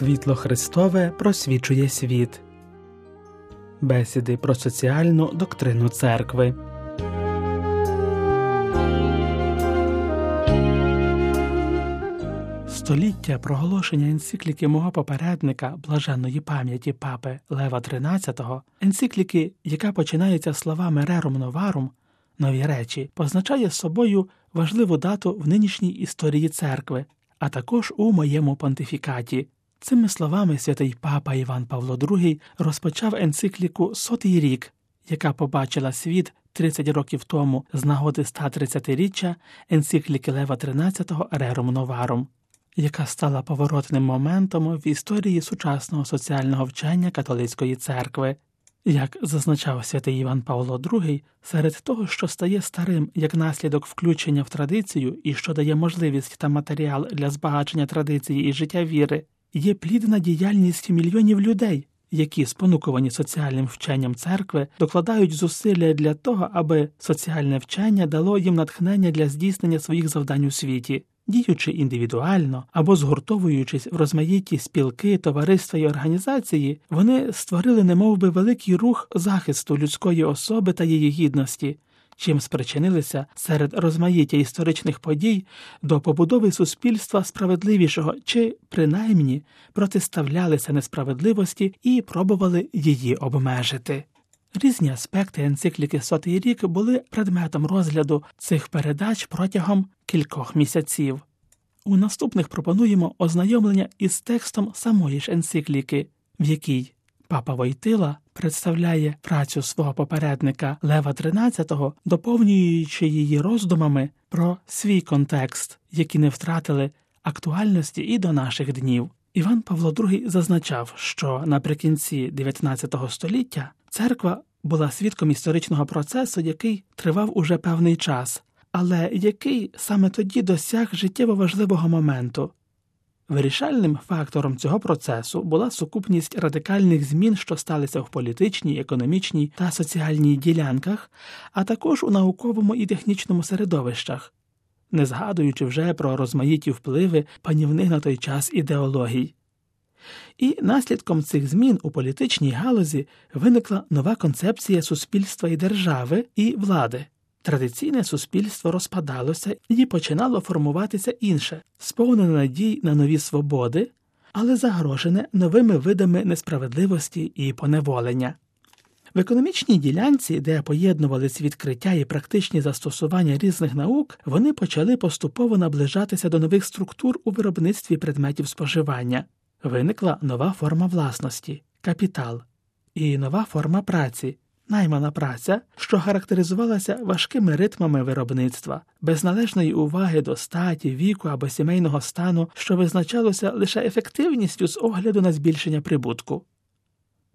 Світло Христове просвічує світ. Бесіди про соціальну доктрину церкви. Століття проголошення енцикліки мого попередника блаженної пам'яті папи Лева XIII, енцикліки, яка починається словами Рерум Новарум, нові речі, позначає собою важливу дату в нинішній історії церкви, а також у моєму понтифікаті. Цими словами святий папа Іван Павло II розпочав енцикліку Сотий рік, яка побачила світ 30 років тому з нагоди 130-річчя енцикліки Лева XIII Рерум Новарум, яка стала поворотним моментом в історії сучасного соціального вчення католицької церкви. Як зазначав святий Іван Павло II, серед того, що стає старим як наслідок включення в традицію і що дає можливість та матеріал для збагачення традиції і життя віри, є плідна діяльність мільйонів людей, які, спонукувані соціальним вченням церкви, докладають зусилля для того, аби соціальне вчення дало їм натхнення для здійснення своїх завдань у світі. Діючи індивідуально або згуртовуючись в розмаїті спілки, товариства і організації, вони створили немовби великий рух захисту людської особи та її гідності, чим спричинилися серед розмаїття історичних подій до побудови суспільства справедливішого чи, принаймні, протиставлялися несправедливості і пробували її обмежити. Різні аспекти енцикліки Сотий рік були предметом розгляду цих передач протягом кількох місяців. У наступних пропонуємо ознайомлення із текстом самої ж енцикліки, в якій папа Войтила представляє працю свого попередника Лева XIII, доповнюючи її роздумами про свій контекст, які не втратили актуальності і до наших днів. Іван Павло II зазначав, що наприкінці XIX століття церква була свідком історичного процесу, який тривав уже певний час, але який саме тоді досяг життєво важливого моменту. Вирішальним фактором цього процесу була сукупність радикальних змін, що сталися в політичній, економічній та соціальній ділянках, а також у науковому і технічному середовищах, не згадуючи вже про розмаїті впливи панівних на той час ідеологій. І наслідком цих змін у політичній галузі виникла нова концепція суспільства і держави і влади. Традиційне суспільство розпадалося і починало формуватися інше, сповнене надій на нові свободи, але загрожене новими видами несправедливості і поневолення. В економічній ділянці, де поєднувались відкриття і практичні застосування різних наук, вони почали поступово наближатися до нових структур у виробництві предметів споживання. Виникла нова форма власності капітал, і нова форма праці наймана праця, що характеризувалася важкими ритмами виробництва, без належної уваги до статі, віку або сімейного стану, що визначалося лише ефективністю з огляду на збільшення прибутку.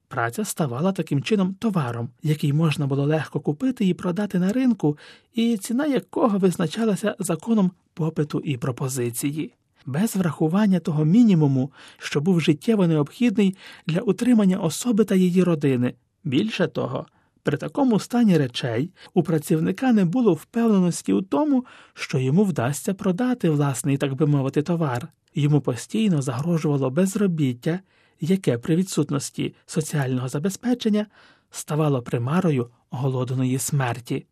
Праця ставала таким чином товаром, який можна було легко купити і продати на ринку, і ціна якого визначалася законом попиту і пропозиції, без врахування того мінімуму, що був життєво необхідний для утримання особи та її родини. Більше того, при такому стані речей у працівника не було впевненості у тому, що йому вдасться продати власний, так би мовити, товар, йому постійно загрожувало безробіття, яке при відсутності соціального забезпечення ставало примарою голодної смерті.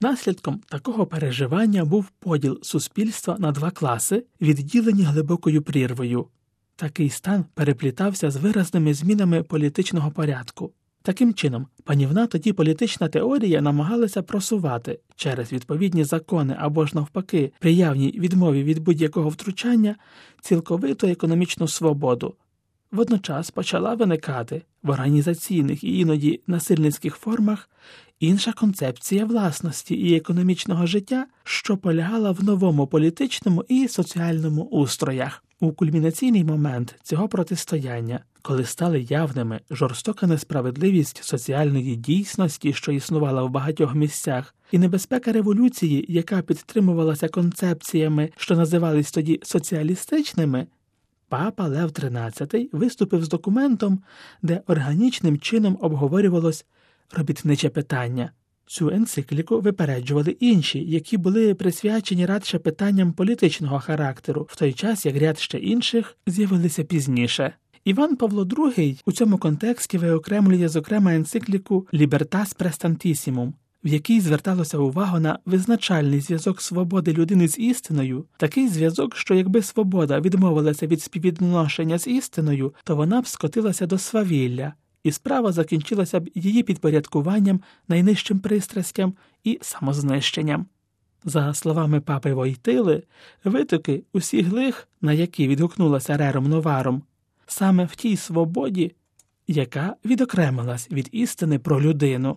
Наслідком такого переживання був поділ суспільства на два класи, відділені глибокою прірвою. Такий стан переплітався з виразними змінами політичного порядку. Таким чином, панівна тоді політична теорія намагалася просувати через відповідні закони або ж навпаки при явній відмові від будь-якого втручання цілковиту економічну свободу. Водночас почала виникати в організаційних і іноді насильницьких формах інша концепція власності і економічного життя, що полягала в новому політичному і соціальному устроях. У кульмінаційний момент цього протистояння, коли стали явними жорстока несправедливість соціальної дійсності, що існувала в багатьох місцях, і небезпека революції, яка підтримувалася концепціями, що називались тоді соціалістичними, папа Лев XIII виступив з документом, де органічним чином обговорювалось робітниче питання. Цю енцикліку випереджували інші, які були присвячені радше питанням політичного характеру, в той час як ряд ще інших з'явилися пізніше. Іван Павло II у цьому контексті виокремлює, зокрема, енцикліку Libertas Prestantissimum, в якій зверталося увагу на визначальний зв'язок свободи людини з істиною, такий зв'язок, що якби свобода відмовилася від співвідношення з істиною, то вона б скотилася до свавілля, і справа закінчилася б її підпорядкуванням найнижчим пристрастям і самознищенням. За словами папи Войтили, витоки усіх глих, на які відгукнулася рером новаром, саме в тій свободі, яка відокремилась від істини про людину.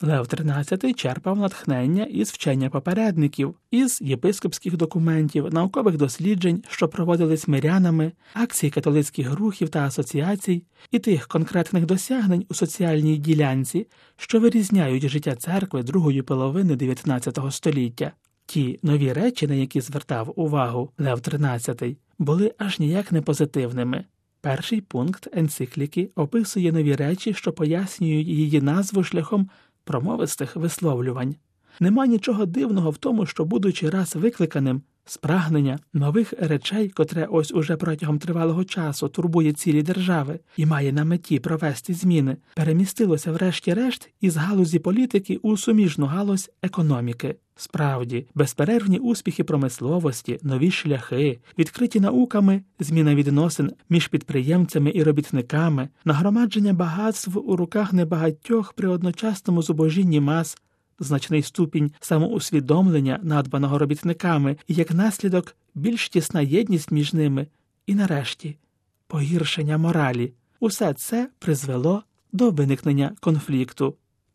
Лев XIII черпав натхнення із вчення попередників, із єпископських документів, наукових досліджень, що проводились мирянами, акцій католицьких рухів та асоціацій, і тих конкретних досягнень у соціальній ділянці, що вирізняють життя церкви другої половини XIX століття. Ті нові речі, на які звертав увагу Лев XIII, були аж ніяк не позитивними. Перший пункт енцикліки описує нові речі, що пояснюють її назву шляхом промовистих висловлювань. Нема нічого дивного в тому, що, будучи раз викликаним з прагнення нових речей, котре ось уже протягом тривалого часу турбує цілі держави і має на меті провести зміни, перемістилося врешті-решт із галузі політики у суміжну галузь економіки. Справді, безперервні успіхи промисловості, нові шляхи, відкриті науками, зміна відносин між підприємцями і робітниками, нагромадження багатств у руках небагатьох при одночасному зубожінні мас значний ступінь самоусвідомлення, надбаного робітниками, і як наслідок більш тісна єдність між ними, і нарешті погіршення моралі. Усе це призвело до виникнення конфлікту.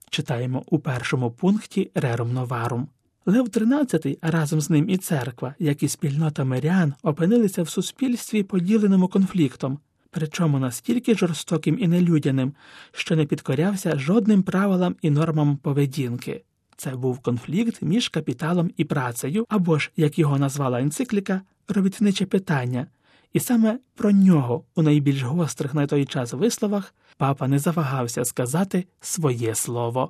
Читаємо у першому пункті Рерум Новарум. Лев XIII, а разом з ним і церква, як і спільнота мирян, опинилися в суспільстві поділеному конфліктом, причому настільки жорстоким і нелюдяним, що не підкорявся жодним правилам і нормам поведінки. Це був конфлікт між капіталом і працею, або ж, як його назвала енцикліка, робітниче питання, і саме про нього у найбільш гострих на той час висловах папа не завагався сказати своє слово.